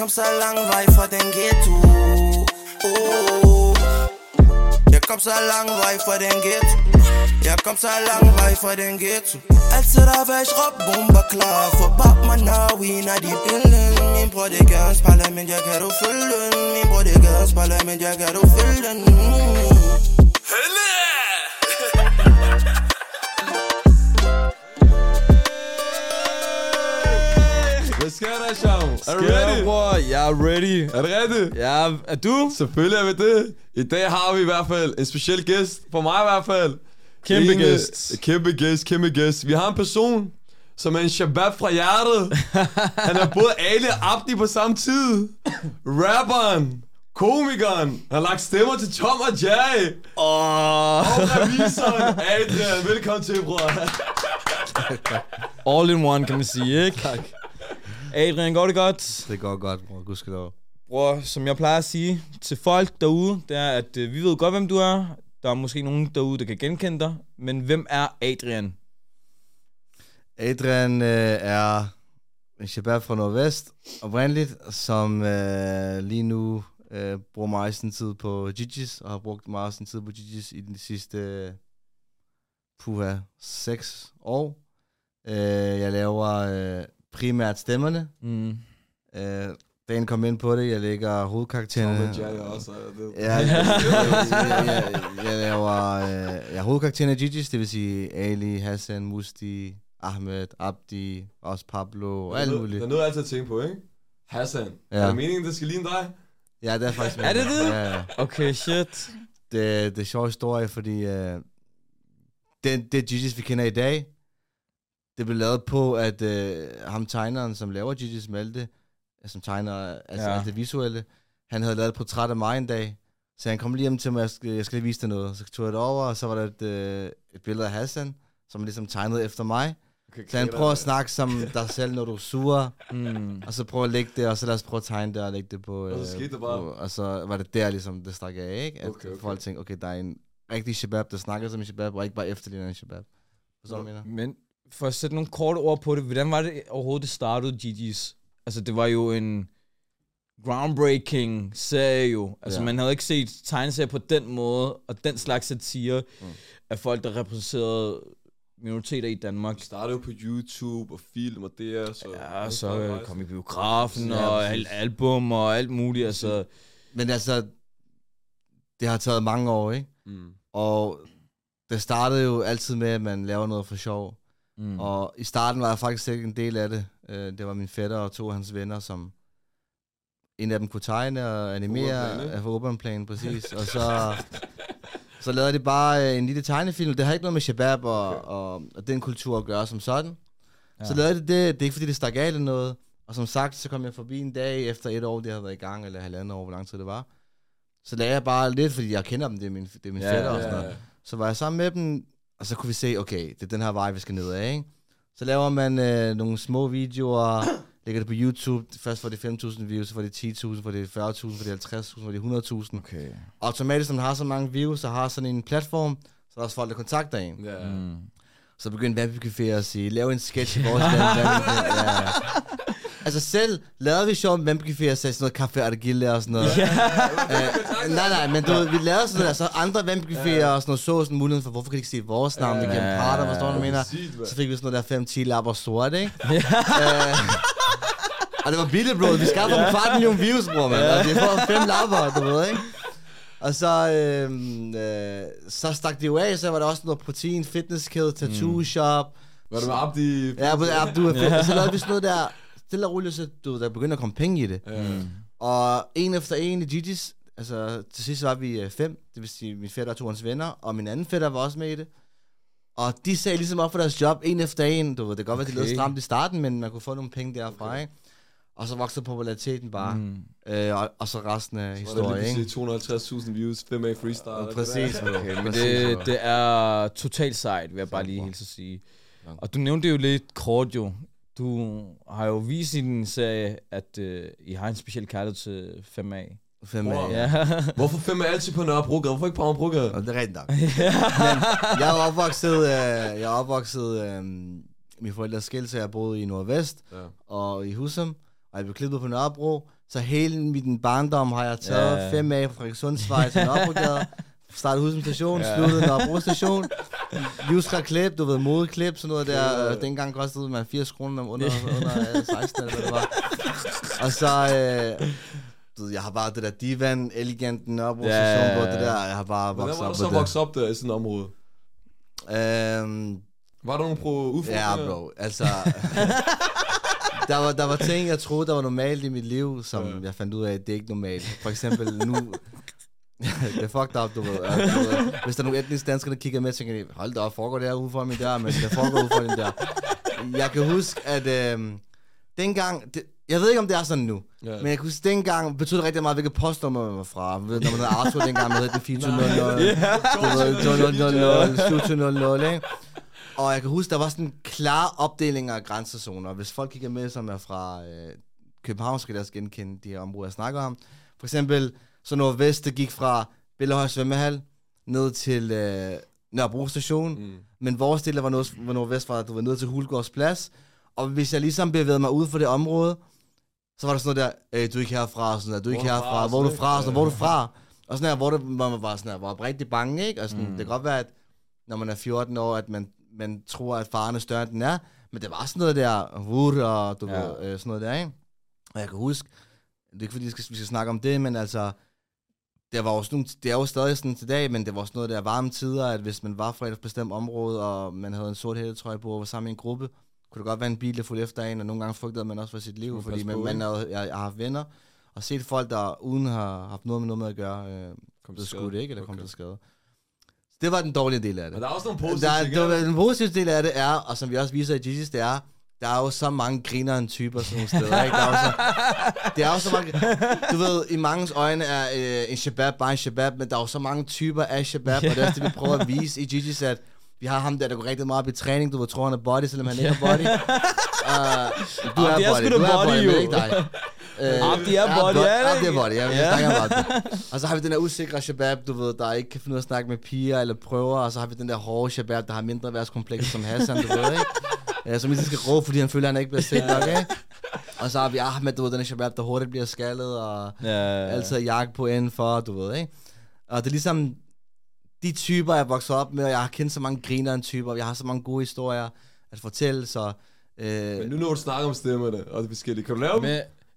kom så lang vej fra den ghetto oh. Jeg kom så lang vej fra den ghetto Jeg kom så lang vej fra den ghetto Altid der væk råb bomber klar For bab mig now we når de billeden Min bror det gør en parlament Jeg kan du følge den Min bror det gør en parlament Jeg kan du følge den sker der, Sean? Er du ready? bror? Jeg er ready. Er det rigtigt? Ja, er du? Selvfølgelig er vi det. I dag har vi i hvert fald en speciel gæst. For mig i hvert fald. Kæmpe En, gæst. Kæmpe gæst, kæmpe gæst. Vi har en person, som er en shabab fra hjertet. Han er både Ali og Abdi på samme tid. Rapperen. Komikeren. Han har lagt stemmer til Tom og Jerry. Åh, Og revisoren. Adrian, velkommen til, bror. all in one, kan man sige, ikke? Tak. Adrian, går det godt? Det går godt, bror. Gudskelov. Bror, som jeg plejer at sige til folk derude, det er, at øh, vi ved godt, hvem du er. Der er måske nogen derude, der kan genkende dig. Men hvem er Adrian? Adrian øh, er en shabab fra Nordvest, oprindeligt, som øh, lige nu øh, bruger meget sin tid på Gigi's, og har brugt meget sin tid på Gigi's i de sidste øh, puha, seks år. Øh, jeg laver øh, primært stemmerne. Mm. Øh, dagen kom ind på det, jeg lægger Tom hovedkaraktererne. og Jerry også. Det. Ja, jeg, jeg, jeg, jeg laver øh, jeg er hovedkarakteren af Gigi's, det vil sige Ali, Hassan, Musti, Ahmed, Abdi, også Pablo og alt Der muligt. er noget altid at tænke på, ikke? Hassan. Ja. Er det meningen, det skal ligne dig? Ja, det er faktisk Er det det? Ja, ja. Okay, shit. Det, det er en sjov historie, fordi øh, det, det Gigi's, vi kender i dag, det blev lavet på, at øh, ham tegneren, som laver Gigi's Malte, som tegner altså Ja. alt det visuelle, han havde lavet et portræt af mig en dag, så han kom lige hjem til mig, jeg skal, jeg skal lige vise dig noget. Så tog jeg det over, og så var der et, øh, et billede af Hassan, som ligesom tegnet efter mig. Okay, Så han prøver at snakke som dig selv, når du er sur, Mm. og så prøver at lægge det, og så lad os prøve at tegne det og lægge det på. Og så øh, skete det bare. På, og så var det der ligesom, det stak af, ikke? At Okay, okay. folk tænkte, okay, der er en rigtig shabab, der snakker som en shabab, og ikke bare efterligner en shabab. Jeg mener? Men for at sætte nogle korte ord på det, hvordan var det overhovedet, det startede Gigi's? Altså, det var jo en groundbreaking serie jo. Altså, ja. Man havde ikke set tegneserier på den måde, og den slags satire mm. af folk, der repræsenterede minoriteter i Danmark. Vi startede jo på YouTube og film og det, så... Ja, så øh, kom i biografen Ja, og al- album og alt muligt. Altså, Men altså, det har taget mange år, ikke? Mm. Og det startede jo altid med, at man laver noget for sjov. Mm. Og i starten var jeg faktisk ikke en del af det. Øh, Det var min fætter og to af hans venner, som en af dem kunne tegne og animere af Oberplan, præcis. og så, så lavede de bare øh, en lille tegnefilm. Det har ikke noget med shabab og, Okay. og, og den kultur at gøre som sådan. Ja. Ja. Så lavede de det. Det er ikke, fordi det stak af eller noget. Og som sagt, så kom jeg forbi en dag efter et år, det havde været i gang, eller halvandet år, hvor lang tid det var. Så lavede jeg bare lidt, fordi jeg kender dem, det er min, det er min Ja, fætter og ja, sådan noget. ja. Så var jeg sammen med dem, og så kunne vi se, okay, det er den her vej, vi skal ned af, ikke? Så laver man øh, nogle små videoer, lægger det på YouTube. Først får det 5.000 views, så får det 10.000, så får det 40.000, så får det 50.000, så får det 100.000. okay. Automatisk, når man har så mange views, så har sådan en platform, så er der også folk, der kontakter en. Ja. Mm. Så begyndte Vampycafé at sige, lav en sketch i vores land. Ja. Altså selv lavede vi sjovt med Vampycafé og sagde sådan noget kaffe argille og sådan noget. Øh, nej, nej, men du, ved, vi lavede sådan noget, så andre Vampycaféer og sådan noget, så sådan muligheden for, hvorfor kan de ikke sige vores navn, Ja. parter, forstår du, hvad jeg mener? Så fik vi sådan noget der 5-10 lapper sort, ikke? øh, og det var billigt, bro. Vi skaffede en kvart million views, bror, man. Og vi får fem lapper, du ved, ikke? Og så, øh, øh, så stak det jo af, så var der også noget protein, fitness kid, tattoo shop. Var det med Abdi? Ja, ja, er fedt. Og så lavede vi sådan noget der, stille og roligt, så du, ved, der begyndte at komme penge i det. Ja. Og en efter en i Gigi's, altså til sidst var vi øh, fem, det vil sige min fætter og to hans venner, og min anden fætter var også med i det. Og de sagde ligesom op for deres job, en efter en, du ved, det kan godt være, okay. det lød stramt i starten, men man kunne få nogle penge derfra, okay. ikke? Og så voksede populariteten bare, mm. øh, og, og, så resten af Historie, historien, ikke? ikke? 250.000 views, 5 af freestyle. Og præcis. Okay, men det, det er totalt sejt, vil jeg bare lige hilse at sige. Og du nævnte jo lidt kort jo. Du har jo vist i din serie, at øh, I har en speciel kærlighed til 5A. Fem Wow. af, ja. Hvorfor 5 er altid på Nørrebrogade? Hvorfor ikke på Amagerbrogade? Og det er rigtigt nok. Men jeg er opvokset, øh, jeg er opvokset, øh, mine forældre skilte, så jeg boede i Nordvest Ja. og i Husum, og jeg blev klippet på Nørrebro, Så hele min barndom har jeg taget Ja. ja. fem af fra Frederikssundsvej til Nørrebrogade. Startede Husum station, ja. sluttede Nørrebro station. Livsklar klip, du ved, modeklip, sådan noget der. Øh, dengang kostede man 80 kroner under, under øh, 16, eller hvad det var. Og så, øh, du ved, jeg har bare det der divan, eleganten, Nørrebro Ja, station, hvor det der, jeg har bare Hvordan vokset var op du på så det. vokset op der i sådan et område? Øhm, Var der nogle pro udfordringer? Ja, bro. Altså, der, var, der var ting, jeg troede, der var normalt i mit liv, som Ja. jeg fandt ud af, at det er ikke normalt. For eksempel nu... det er fucked up, du ved. Ja, du ved. Hvis der er nogle etniske danskere, der kigger med, tænker de, hold da op, foregår det her ude for min der, men det foregår ude for min der. Jeg kan huske, at øhm, dengang... Det, jeg ved ikke, om det er sådan nu, Ja. men jeg kan huske, dengang betød det rigtig meget, hvilket postnummer man var fra. Ved, Når man havde Arthur dengang, man hed den 4200. Du ved, 2200, ikke? Og jeg kan huske, der var sådan klare opdelinger af grænsezoner. Hvis folk kigger med, som er fra øh, København, skal de også genkende de her områder, jeg snakker om. For eksempel, så Nordvest, det gik fra Bellehøj Svømmehal ned til øh, Nørrebro station. Mm. Men vores del, var, noget, var Nordvest, var, du var ned til Hulgårds Plads. Og hvis jeg ligesom bevægede mig ud for det område, så var der sådan noget der, øh, du er ikke herfra, sådan der, du er ikke Hvor er herfra, fra, hvor er du fra, sådan, hvor er du fra? Og sådan her, hvor, det, hvor man var sådan her, var oprigtig bange, ikke? Og sådan, mm. det kan godt være, at når man er 14 år, at man, man tror, at faren er større, end den er. Men det var sådan noget der, vur og du ja. ved, øh, sådan noget der, ikke? Og jeg kan huske, det er ikke fordi, vi skal, vi skal snakke om det, men altså, der var også nogle, det er jo stadig sådan til dag, men det var også noget der varme tider, at hvis man var fra et bestemt område, og man havde en sort hættetrøje på, og var sammen i en gruppe, kunne det godt være en bil, der fulgte efter en, og nogle gange frygtede man også for sit liv, fordi man, man havde, jeg, jeg har haft venner, og set folk, der uden har haft noget med noget med at gøre, øh, Kom til skade. skudt, ikke? Eller kom Okay. til skade. Så det var den dårlige del af det. Men der er også nogle positive Der, der, den positive del af det er, og som vi også viser i Jesus, det er, der er jo så mange grineren typer sådan nogle steder, ikke? Der er så, det er jo så mange, du ved, i mange øjne er øh, en shabab bare en shabab, men der er jo så mange typer af shabab, og det er også det, vi prøver at vise i Jesus, at vi har ham der, der går rigtig meget op i træning, du ved, tror han er body, selvom han ikke er body. Uh, du det er er sgu body, du er body, body, jo. men ikke dig. Uh, Abdi er body, er det Abdi er body, ja, Ja. snakker om Abdi. Og så har vi den der usikre shabab, du ved, der ikke kan finde ud af at snakke med piger eller prøver, og så har vi den der hårde shabab, der har mindre værtskomplekser som Hassan, du ved, ikke? Ja, som ikke skal råbe, fordi han føler, at han ikke bliver set nok, ikke? Og så har vi Ahmed, du ved, den der shabab, der hurtigt bliver skaldet, og Ja, altid har jakke på indenfor, du ved, ikke? Og det er ligesom de typer, jeg er vokset op med, og jeg har kendt så mange grineren typer, og jeg har så mange gode historier at fortælle, så... Øh, Men nu når du snakker om stemmerne og det forskellige, kan du lave dem?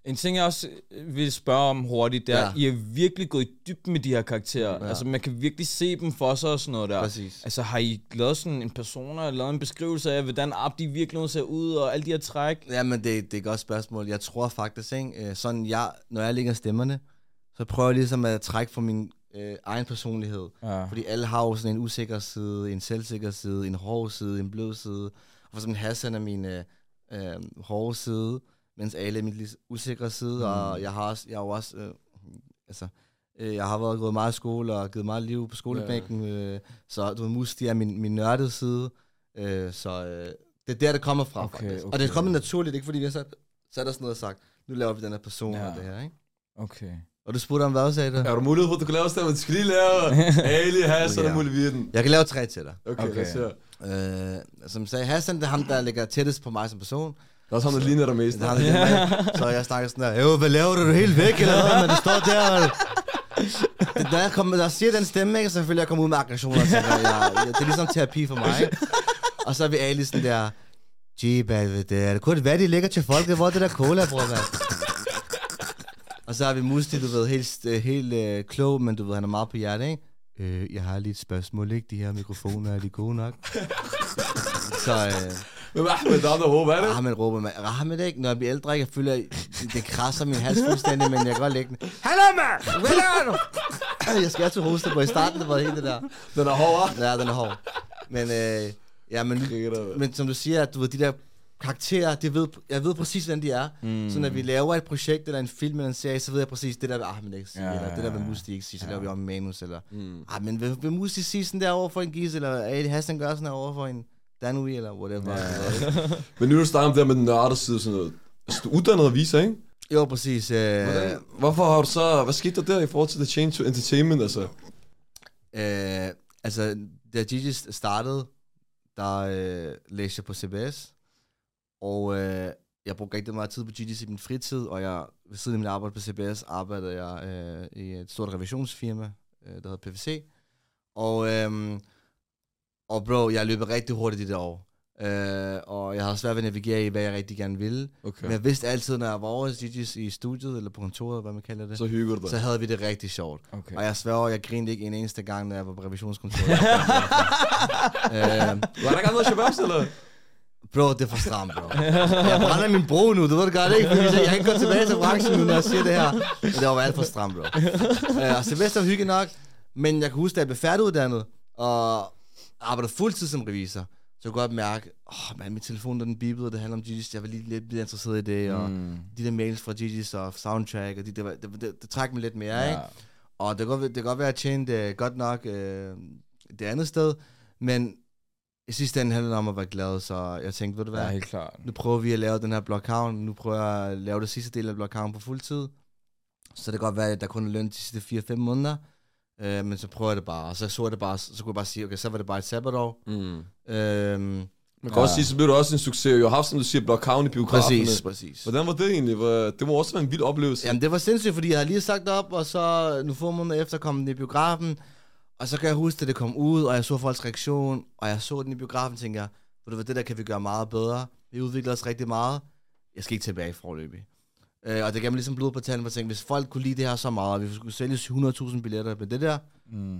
En ting, jeg også vil spørge om hurtigt, det er, Ja. I er virkelig gået i dybden med de her karakterer. Ja. Altså, man kan virkelig se dem for sig og sådan noget der. Præcis. Altså, har I lavet sådan en persona, eller lavet en beskrivelse af, hvordan Abdi virkelig ser ud, og alle de her træk? Jamen, det, det er et godt spørgsmål. Jeg tror faktisk, ikke? øh, sådan jeg, når jeg lægger stemmerne, så prøver jeg ligesom at trække fra min øh, egen personlighed. Ja. Fordi alle har jo sådan en usikker side, en selvsikker side, en hård side, en blød side. Og for eksempel Hassan er min øh, øh, hårde side, mens alle er min usikre side. Mm. Og jeg har, også, jeg har også, øh, altså, øh, jeg har været gået meget i skole og givet meget liv på skolebænken. Øh, så du ved, Musti er min, min nørdede side. Øh, så øh, det er der, det kommer fra, Okay, faktisk. Og okay. det er kommet naturligt, ikke fordi vi har sat, sat os ned og sagt, nu laver vi den her person Ja. og det her, ikke? Okay. Og du spurgte om hvad, sagde du? Er du mulighed for, at du kan lave stemmen? Du skal lige lave Ali, Hassan Ja. og Mulviden. Jeg kan lave tre til dig. Okay, Okay. lad os. Øh, som sagde, Hassan, det er ham, der ligger tættest på mig som person. Der er også ham, der ligner dig mest. Det er. Så jeg snakker sådan der, jo, hvad laver du? Er du helt væk, eller hvad? Men du står der, og... Det, når jeg kom, når jeg siger den stemme, ikke, så føler jeg kommer ud med aggressioner. og tænker, jeg, jeg, det er ligesom terapi for mig, ikke? Og så er vi alle sådan der, gee, baby, det er det kun hvad de ligger til folket, hvor er det der cola, bror, mand? Og så har vi Musti, du ved, helt, helt øh, klog, men du ved, han er meget på hjertet, ikke? Øh, jeg har lige et spørgsmål, ikke? De her mikrofoner, er de gode nok? så, øh, Hvem er Ahmed, der er der håber, er det? Ahmed råber mig, Ahmed ikke, når jeg bliver ældre, ikke? jeg føler, det krasser min hals fuldstændig, men jeg kan godt lægge den. Hallo, mand! Hvad laver du? Jeg skal altid hoste på i starten, det var helt det der. Den er hård, hva'? Ja, den er hård. Men, øh, ja, men, men som du siger, at du ved, de der karakterer, de ved, jeg ved præcis, hvordan de er. Mm. Så når vi laver et projekt, eller en film, eller en serie, så ved jeg præcis, det der vil Ahmed ikke sige, Ja, ja, eller det der vil ja, Musti ikke sige, så laver vi om manus, eller... Mm. Ah, men vil, vil Musti sige sådan der over for en Gis, eller Ali Hassan gør sådan her over for en Danui, eller whatever. Ja. Men nu er du startet her med den nørdede side sådan noget. Altså, du er uddannet revisor, ikke? Jo, præcis. Øh, Hvordan, hvorfor har du så... Hvad skete der der i forhold til The Change to Entertainment, altså? Øh, altså, da Gigi startede, der øh, læste jeg på CBS, og øh, jeg brugte rigtig meget tid på GDC i min fritid, og jeg ved siden af min arbejde på CBS, arbejdede jeg øh, i et stort revisionsfirma, øh, der hedder PVC. Og, øh, og bro, jeg løb rigtig hurtigt i det år. Øh, og jeg har svært ved at navigere i, hvad jeg rigtig gerne ville. Okay. Men jeg vidste altid, når jeg var over GG's i studiet, eller på kontoret, hvad man kalder det, Så hygger du dig. så havde vi det rigtig sjovt. Okay. Og jeg sværger, jeg grinede ikke en eneste gang, når jeg var på revisionskontoret. øh, Var der ikke andre shababs, eller? bro, det er for stramt, bro. Jeg brænder min bro nu, du ved det godt, ikke? Fordi jeg, kan ikke gå tilbage til branchen nu, når jeg siger det her. Men det var alt for stramt, bro. Øh, og Sylvester var hygge nok, men jeg kan huske, da jeg blev færdiguddannet, og arbejdede fuldtid som revisor, så kunne jeg godt mærke, åh, oh, man, min telefon, den bibede, det handler om Gigi's, jeg var lige lidt, lidt interesseret i det, og Mm. de der mails fra Gigi's og soundtrack, og de, det, det, det, det, trak mig lidt mere, ja. ikke? Og det kan, godt, det kan godt være, at jeg tjente uh, godt nok uh, det andet sted, men i sidste ende handlede det om at være glad, så jeg tænkte, ved du hvad, ja, helt klart. nu prøver vi at lave den her Blockhavn, nu prøver jeg at lave det sidste del af Blockhavn på fuld tid, så det kan godt være, at der kun er løn de sidste 4-5 måneder, uh, men så prøver jeg det bare, og så så jeg det bare, så kunne jeg bare sige, okay, så var det bare et sabbatår. Mm. Uh, Man kan også sige, så blev det også en succes. Jeg har haft, som du siger, Blockhavn i biograferne. præcis, præcis. Hvordan var det egentlig? Det må også være en vild oplevelse. Jamen, det var sindssygt, fordi jeg havde lige sagt op, og så nu få måneder efter kom den i biografen, og så kan jeg huske, at det kom ud, og jeg så folks reaktion, og jeg så den i biografen, tænkte jeg, ved du hvad, det der kan vi gøre meget bedre. Vi udvikler os rigtig meget. Jeg skal ikke tilbage i forløbig. Øh, og det gav mig ligesom blod på tanden, for jeg tænkte, hvis folk kunne lide det her så meget, og vi skulle sælge 100.000 billetter med det der, Mm.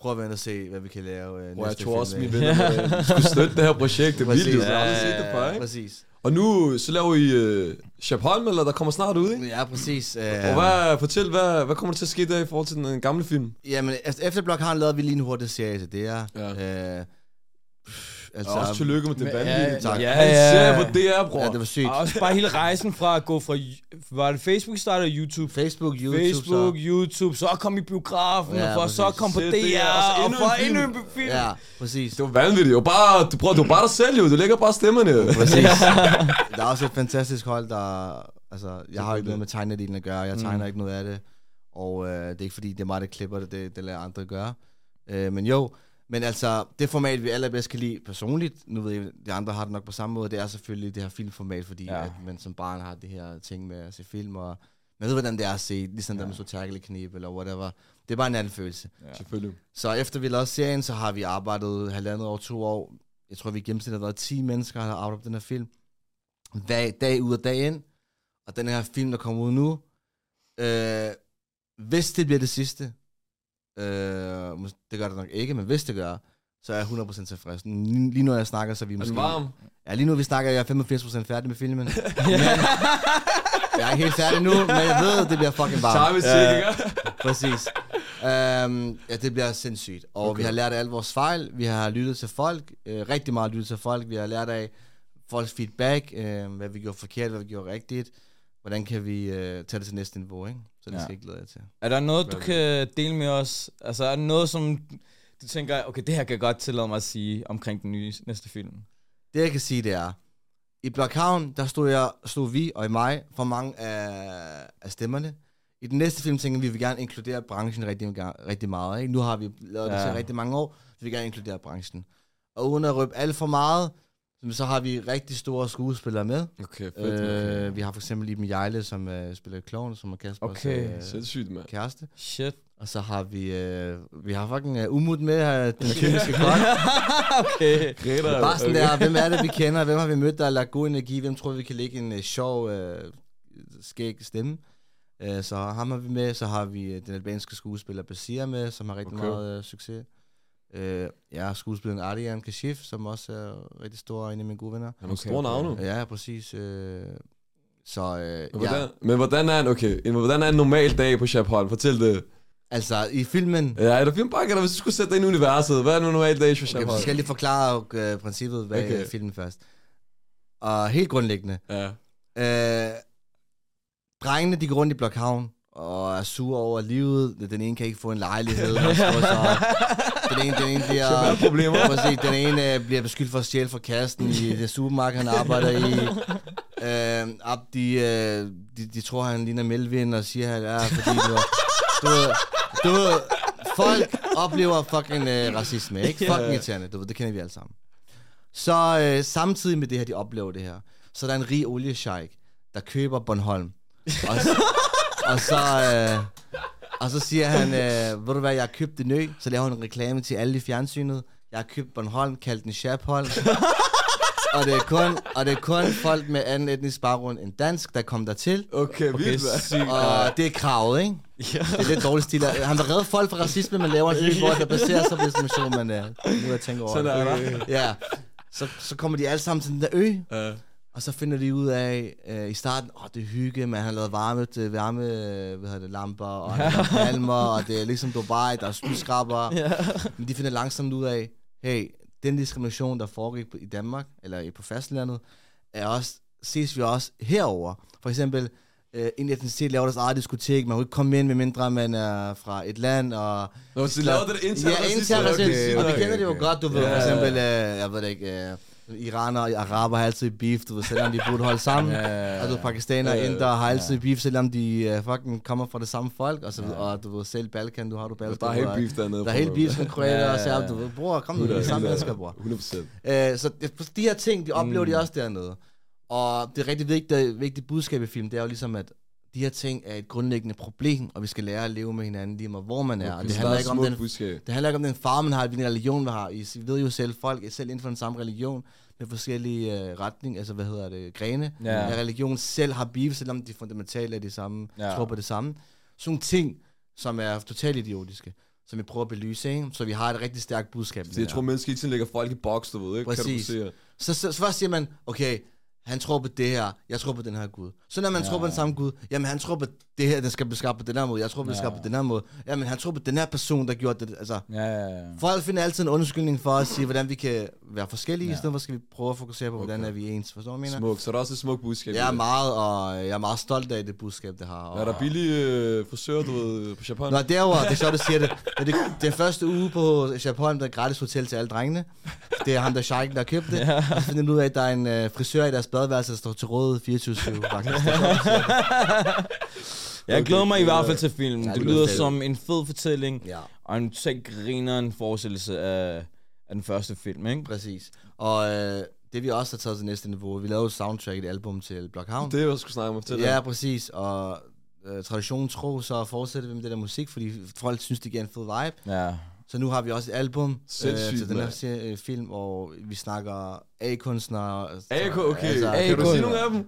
prøv at vente og se, hvad vi kan lave øh, Hvor jeg tror også, mine øh. venner øh, skulle støtte det her projekt. Det er vildt. Jeg har aldrig set det før, ikke? Præcis. Og nu så laver I uh, Chapholm, eller der kommer snart ud, ikke? Ja, præcis. Øh, Og hvad, fortæl, hvad, hvad kommer der til at ske der i forhold til den øh, gamle film? Jamen, efter, Blok har lavet vi lige en hurtig serie til det her. Ja. Øh, Altså, og også tillykke med det vanvittige. ja, tak. ja, Han ja. ser på DR, bror. Ja, det var sygt. Og også bare hele rejsen fra at gå fra... Var det Facebook startede YouTube? Facebook, YouTube, Facebook, så. YouTube, så kom i biografen, Ja, ja, for så kom på DR, det, og så og endnu for en film. endnu en film. Ja, præcis. Det var vanvittigt. Var bare, du, prøver, det var bare dig selv, jo. Du lægger bare stemmerne. jo. Præcis. der er også et fantastisk hold, der... Altså, jeg har ikke noget med tegnedelen at gøre. Jeg tegner mm. ikke noget af det. Og øh, det er ikke fordi, det er mig, der klipper det. Det, det lader andre gøre. Øh, men jo, men altså, det format, vi allerbedst kan lide personligt, nu ved jeg, de andre har det nok på samme måde, det er selvfølgelig det her filmformat, fordi Ja. ja. at man som barn har det her ting med at se film, og man ved, hvordan det er at se, ligesom ja. der med så knæb eller whatever. Det er bare en anden følelse. Selvfølgelig. Så efter vi lavede serien, så har vi arbejdet halvandet år, to år. Jeg tror, vi i gennemsnit har været 10 mennesker, der har arbejdet på den her film. Hver dag ud og dag ind. Og den her film, der kommer ud nu, øh, hvis det bliver det sidste, øh, det gør det nok ikke, men hvis det gør, så er jeg 100% tilfreds. Lige lige nu, jeg snakker, så er vi Er måske... den varm? Ja, lige nu, vi snakker, jeg er 85% færdig med filmen. men, jeg er ikke helt færdig nu, men jeg ved, det bliver fucking varmt. Tager vi sikker. Præcis. Um, ja, det bliver sindssygt. Og okay. vi har lært af alle vores fejl. Vi har lyttet til folk. Uh, rigtig meget lyttet til folk. Vi har lært af folks feedback. Uh, hvad vi gjorde forkert, hvad vi gjorde rigtigt. Hvordan kan vi uh, tage det til næste niveau, ikke? Så det Ja. skal jeg glæde jer til. Er der noget, du kan dele med os? Altså, er der noget, som du tænker, okay, det her kan jeg godt tillade mig at sige omkring den nye næste film? Det jeg kan sige, det er, i Blockhavn, der stod, jeg, stod vi og i mig for mange af, af stemmerne. I den næste film tænker vi, at vi vil gerne inkludere branchen rigtig, rigtig meget. Ikke? Nu har vi lavet det Ja. til rigtig mange år, så vi vil gerne inkludere branchen. Og uden at røbe alt for meget, så har vi rigtig store skuespillere med. Okay, fedt. Okay. Øh, vi har for eksempel Iben Jejle, som uh, spiller klovn, som er Kaspers Okay. øh, Sindssygt, mand. kæreste. Shit. Og så har vi, øh, vi har fucking uh, Umut med her, den kemiske kok. okay. Greta, Bare sådan der, hvem er det, vi kender? Hvem har vi mødt, der har lagt god energi? Hvem tror vi, kan lægge en uh, sjov, uh, skæg stemme? Uh, så ham har vi med. Så har vi uh, den albanske skuespiller Basir med, som har rigtig Okay. okay. meget uh, succes. Uh, ja, skuespilleren Ardian Kashif, som også er rigtig stor en af mine gode venner. Han er store navne. Ja, præcis. Uh, så uh, Men ja, hvordan, men hvordan er en, okay, hvordan er en normal dag på Chapholm? Fortæl det. altså i filmen, Ja, er der filmbakke, eller hvis du skulle sætte dig ind i universet? Hvad er en normal dag på okay, Chapholm? så skal jeg lige forklare uh, princippet bag Okay. okay. filmen først. Og helt grundlæggende, Ja. Øh, drengene, de går rundt i Blokhavn og er sure over livet. Den ene kan ikke få en lejlighed. og så, så, den ene, den ene bliver... problemer. Præcis, den ene øh, bliver beskyldt for at stjæle fra kassen i det supermarked, han arbejder i. Øh, Abdi, øh, de, de tror, han ligner Melvin og siger, at han er, fordi du, du, du ved, folk oplever fucking øh, racisme, ikke? Fucking irriterende, du ved, det kender vi alle sammen. Så øh, samtidig med det her, de oplever det her, Så der er en rig oliesheik, der køber Bornholm. Og, og så... Øh, og så siger han, øh, ved du hvad, jeg har købt en ø, så laver han en reklame til alle i fjernsynet. Jeg har købt Bornholm, kaldt den Chapholm. og, det er kun, og det er kun folk med anden etnisk baggrund end dansk, der kommer dertil. Okay, Okay, vildt. Og det er kravet, ikke? Ja. Det er lidt dårlig stil. Han vil redde folk fra racisme, men laver en film, hvor der baserer sig på diskrimination, men uh, nu er jeg tænker over Sådan er det. der. Ja, så, så kommer de alle sammen til den der ø, Ja. Og så finder de ud af uh, i starten, åh, oh, det er hygge, man har lavet varme, til varme øh, hvad hedder det, lamper, og er palmer, og det er ligesom Dubai, der er skyskraber. Ja. Men de finder langsomt ud af, hey, den diskrimination, der foregik i Danmark, eller på fastlandet, er også, ses vi også herover. For eksempel, øh, en etnicitet laver deres eget diskotek, man kan ikke komme ind, medmindre man er fra et land, og... Nå, så lavede det intern Ja, racisme. intern racisme, Okay, og vi okay, kender det jo okay. godt, du ved, Ja, for ja, ja. eksempel, øh, jeg ved det ikke, øh, iraner og araber har altid beef, du ved, selvom de burde holde sammen. Ja, ja, Og du ved, pakistanere og Ja, ja. indere har altid beef, selvom de uh, fucking kommer fra det samme folk, og, så, videre. og du ved, selv Balkan, du har du Balkan. Der er helt beef dernede. Der er helt beef med kroater Ja, og ja, serb, ja. du ved, bror, kom nu, det er de samme mennesker, bror. 100%. Øh, så de her ting, de oplever mm. de også dernede. Og det er rigtig vigtigt, vigtigt budskab i film, det er jo ligesom, at de her ting er et grundlæggende problem, og vi skal lære at leve med hinanden lige meget, hvor man er. Og det handler ikke om den Budskab. det handler ikke om den far, man har, hvilken religion man har. I ved jo selv, folk er selv inden for den samme religion, med forskellige øh, retning, altså hvad hedder det, grene Ja. af religion selv har beef, selvom de fundamentalt er de samme, Ja. ja. tror på det samme. Sådan nogle ting, som er totalt idiotiske, som vi prøver at belyse, ikke? så vi har et rigtig stærkt budskab. Så jeg det tror, mennesker hele tiden lægger folk i boks, du ved, ikke? Præcis. Kan du se? så, så, så først siger man, okay, han tror på det her, jeg tror på den her Gud. Så når man ja. tror på den samme Gud, jamen han tror på det her, der skal blive skabt på den her måde, jeg tror på, det skal Ja. på den her måde. Jamen han tror på den her person, der gjorde det. Altså, Ja, ja, ja. Folk finder altid en undskyldning for at sige, hvordan vi kan være forskellige, ja. I stedet for skal vi prøve at fokusere på, hvordan Okay. er vi ens. Forstår du, mener? Smuk. Så er der også et smukt budskab. Jeg er det. meget, og jeg er meget stolt af det budskab, det har. Og... Er der billige øh, frisører, du ved, på Japan? Nå, derovre, det er sjovt, du siger det. Men det. Den første uge på Japan, der er gratis hotel til alle drengene. Det er ham, der sheiken, der har købt det. Ja. Så finder ud af, at der er en øh, frisør i deres der står til råd 24-7, faktisk. Det. Jeg glæder mig i hvert fald til filmen. Ja, det det lyder fedt. som en fed fortælling, ja, og en totalt grineren forestillelse af, af den første film, ikke? præcis. Og øh, det vi også har taget til næste niveau, vi lavede soundtrack, et album til Blockhavn. Det er jeg skulle snakke med til Ja, præcis. Og øh, traditionen tro, så fortsætter vi med det der musik, fordi folk synes, det giver en fed vibe. Ja. Så nu har vi også et album øh, Sindssygt, til den her serie, øh, film, og vi snakker A-kunstnere. AK, okay. Altså, A- kan du sige nogle af dem?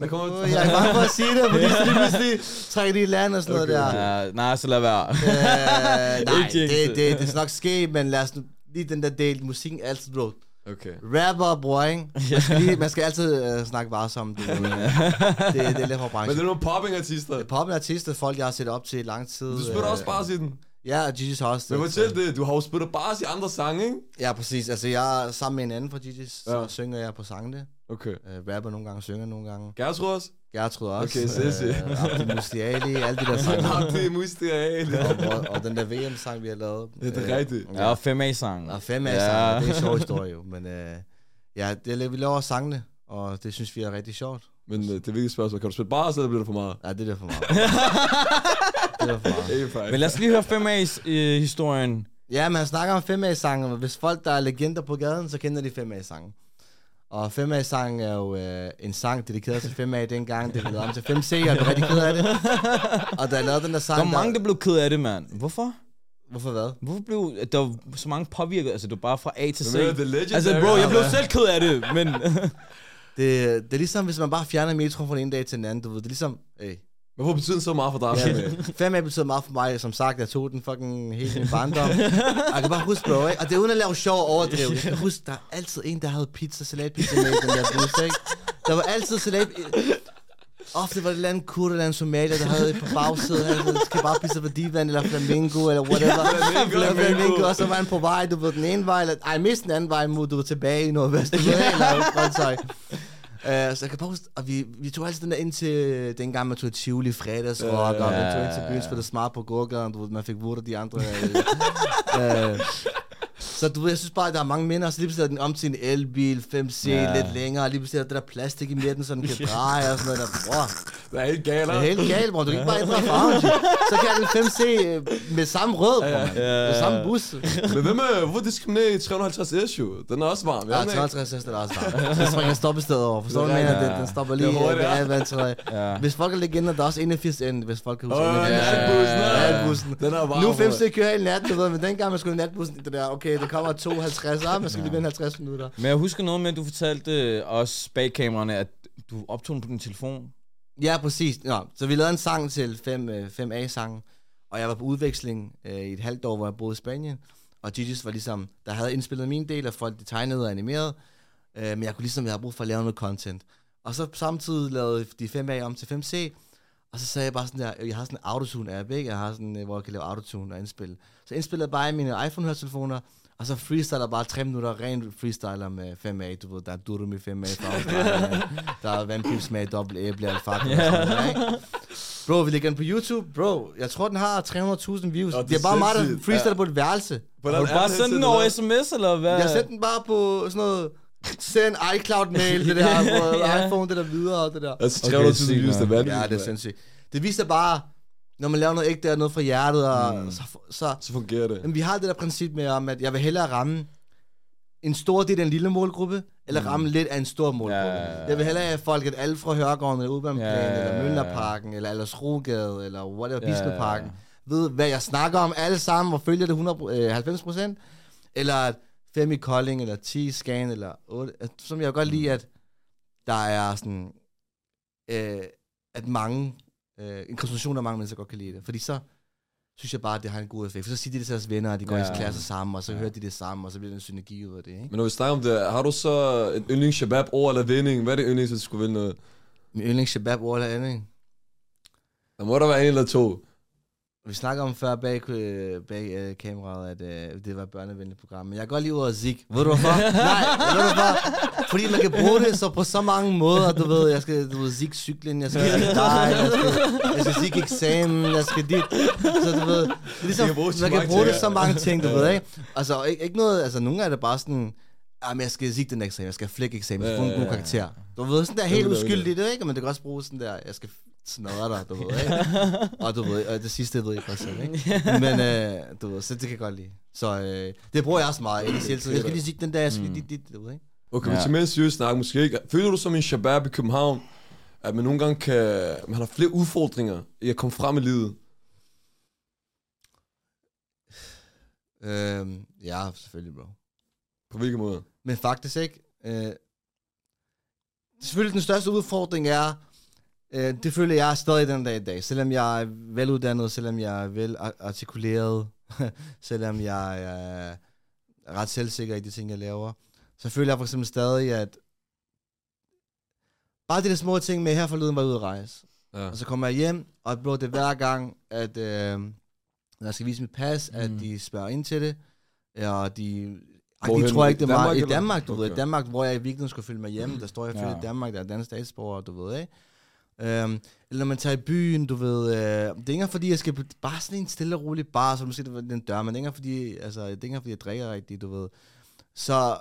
Der kommer Øh, jeg er bange for at sige det, fordi så lige pludselig trækker de i land og sådan Okay. noget der. ja. Nej, så lad være. Øh, nej, det, det, det. det skal nok ske, men lad os nu lige den der del, musikken er altid bro. Okay. Rapper, bror, ikke? Man skal, lige, man skal altid øh, snakke varsomt. Det, det, det er lidt for Men branchen. det er nogle popping-artister. Poppen artister, folk jeg har set op til i lang tid. Du spiller øh, også bare i den. Ja, og Gigi's har også Men det, fortæl det, du har jo spillet bare i andre sange, ikke? Ja, præcis. Altså, jeg er sammen med en anden fra Gigi's, så Ja. synger jeg på sangene. Okay. Uh, rapper nogle gange, synger nogle gange. Gertrud også? Gertrud også. Okay, sindssygt. Uh, Abdi Mustiali, alle de der sange. Nå, det er mustial. og, og, og, den der VM-sang, vi har lavet. Det er det Øh, rigtigt. Ja, og 5A-sangen. Og fem af Ja. ja. det er en sjov historie jo. Men uh, ja, det, vi laver sangene, og det synes vi er rigtig sjovt. Men øh, det er vigtigt spørgsmål. Kan du spille bare, eller bliver det for meget? Ja, det er det for meget. er er faktisk. Men lad os lige høre 5A's øh, historien. Ja, men han snakker om 5 a sange Hvis folk, der er legender på gaden, så kender de 5 a sange Og 5 a sang er jo øh, en sang dedikeret til 5 a dengang. Det blev lavet om til 5C, og jeg blev rigtig ked af det. Og da jeg lavede den der sang, Der var mange, der blev ked af det, mand. Hvorfor? Hvorfor hvad? Hvorfor blev der var så mange påvirket? Altså, var bare fra A til C. Er. Altså, bro, jeg blev selv ked af det, men... Det, det er ligesom, hvis man bare fjerner metro fra den ene dag til den anden. Du ved, det er ligesom... Hey, Hvorfor betyder det så meget for dig? Ja, men 5 a betyder meget for mig, som sagt, jeg tog den fucking hele min barndom. Jeg kan bare huske, bro, ikke? Og det er uden at lave sjov og overdrive. Jeg kan huske, der er altid en, der havde pizza, salatpizza med i den der bus, ikke? Der var altid salat... Ofte var det et eller andet kurd eller en somalier, der havde på bagsædet, han havde kebabpizza på divan, eller flamingo, eller whatever. Flamingo, Eller flamingo. flamingo, og så var han på vej, du ved, den ene vej, eller, ej, mest den anden vej mod, du ved, tilbage i nordvest, du ved, eller. Uh, så jeg kan bare huske, og vi, vi tog altid den der ind til, dengang man tog Tivoli fredagsrock, og Ja. man tog ind til byen, spillede smart på du ved, man fik vurdet de andre. Uh, Så du ved, jeg synes bare, at der er mange minder, og så lige pludselig er den om til en elbil, 5C, Ja. lidt længere, og lige pludselig er der det der plastik i midten, så den kan dreje og sådan noget der. Bror, Det er helt galt, det er helt galt, bror. Du kan ikke bare ændre farven. Så kan den 5C øh, med samme rød, bror. Ja, ja. Med samme bus. Men hvem er, hvorfor diskriminerer I 350 S jo? Den er også varm, Ja, ja, ikke? 53 heste er også varmt. Så springer stoppestedet over. Forstår du, Det er mener? Den, den stopper Det er lige ved. Ja. Hvis folk er legender, der er også 81 N, hvis folk kan huske. Åh, det. natbussen, ja. Natbussen. Den er varm. Nu bror. 5C kører hele natten, du ved, men dengang man skulle i natbussen, det der, okay, der kommer 52, ah, man skal lige vente 50 minutter. Men jeg husker noget med, at du fortalte øh, os bag kameraerne, at du optog den på din telefon. Ja, præcis. Ja, så vi lavede en sang til 5, øh, 5A-sangen, og jeg var på udveksling øh, i et halvt år, hvor jeg boede i Spanien, og Gigi's var ligesom, der havde indspillet min del, og folk de tegnede og animerede, øh, men jeg kunne ligesom, jeg havde brug for at lave noget content. Og så samtidig lavede de 5A om til 5C, og så sagde jeg bare sådan der, jeg har sådan en autotune-app, ikke? Jeg har sådan, øh, hvor jeg kan lave autotune og indspille. Så indspillede jeg bare i mine iPhone-høretelefoner, og så freestyler bare tre minutter, ren freestyler med 5A, du ved, der er Durum i 5A, fra Australien, der er vandpips med dobbelt æble, yeah. ikke? Bro, vi lægger den på YouTube, bro, jeg tror, den har 300.000 views. Åh, det, det er bare mig, der freestyler Ja. på et værelse. Hvordan Har du bare sendt den over der? sms, eller hvad? Jeg sendte den bare på sådan noget, send iCloud-mail, det der, på Ja. iPhone, det der videre, og det der. Altså, Okay, 300.000 sygt, views, det er vanvittigt. Ja, det er sindssygt. Det viser bare, når man laver noget ægte og noget fra hjertet, og mm. så, så, Så fungerer det. men vi har det der princip med, om, at jeg vil hellere ramme en stor del af en lille målgruppe, eller ramme lidt af en stor målgruppe. Ja, ja, ja. Jeg vil hellere have folk, at alle fra Hørgården, eller Udbaneplanen, Ja, ja, ja, eller ja. Møllerparken, eller Aldersrogade, eller whatever, Ja, ja, ja. Bispelparken, ved, hvad jeg snakker om alle sammen, og følger det 100, øh, 90 procent, eller at 5 i Kolding, eller 10 i Skagen, eller 8, at- som jeg godt lide, at der er sådan, øh, at mange, øh, en koncentration af mange mennesker godt kan lide det, fordi så synes jeg bare, at det har en god effekt, for så siger de det til deres venner, og de går Ja. i klasse sammen, og så hører de det sammen, og så bliver der en synergi ud af det, ikke? Men når vi snakker om det, har du så en yndlings shabab over eller vinding? Hvad er det yndlings, hvis du skulle vinde noget? Min yndlings shabab over eller andet, ikke? Der må der være en eller to. Vi snakker om før bag, øh, bag øh, kameraet, at øh, det var et børnevenligt program. Men jeg kan godt lide ordet zik. Ved du hvorfor? Nej, ved du hvorfor? Fordi man kan bruge det så på så mange måder. Du ved, jeg skal du ved, zik cyklen, jeg skal zik dig, jeg skal, jeg skal zik eksamen, jeg skal dit. Så du ved, ligesom, kan man kan bruge det så mange ting, du ved, ikke? Altså, ikke, ikke noget, altså nogle gange er det bare sådan, ah, men jeg skal zik den eksamen, jeg skal flække eksamen, jeg skal få en god karakter. Du ved, sådan der helt uskyldigt, det, ikke? Men det kan også bruges sådan der, jeg skal smadre dig, du ved, ikke? Og du ved, og det sidste ved jeg godt selv, ikke? Men øh, du ved, så det kan jeg godt lide. Så øh, det bruger jeg også meget. Altid, jeg skal lige sige den der, jeg skal lige dit, dit, du ved, ikke? Okay, Ja. ja. til mere seriøst snak, måske ikke. Føler du som en shabab i København, at man nogle gange kan... Man har flere udfordringer i at komme frem i livet? Øhm, ja, selvfølgelig, bro. På hvilken måde? Men faktisk ikke. Øh, selvfølgelig den største udfordring er, øh, det føler jeg stadig den dag i dag. Selvom jeg er veluddannet, selvom jeg er vel artikuleret, selvom jeg er ret selvsikker i de ting, jeg laver, så føler jeg for eksempel stadig, at bare de der små ting med, her forleden var ude at rejse. Ja. Og så kommer jeg hjem, og bro, det er hver gang, at øh, når jeg skal vise mit pas, mm. at Mm. de spørger ind til det, og de... Hvorhen? de tror ikke, det var i? Danmark, du okay. ved. I Danmark, hvor jeg i virkeligheden skulle følge mig hjemme, der står jeg ja. i Danmark, der er dansk statsborger, du ved, ikke? Um, eller når man tager i byen, du ved, øh, det er ikke engang fordi, jeg skal på- bare sådan en stille og rolig bar, så måske den dør, men det er ikke fordi, altså, det er ikke engang fordi, jeg drikker rigtigt, du ved. Så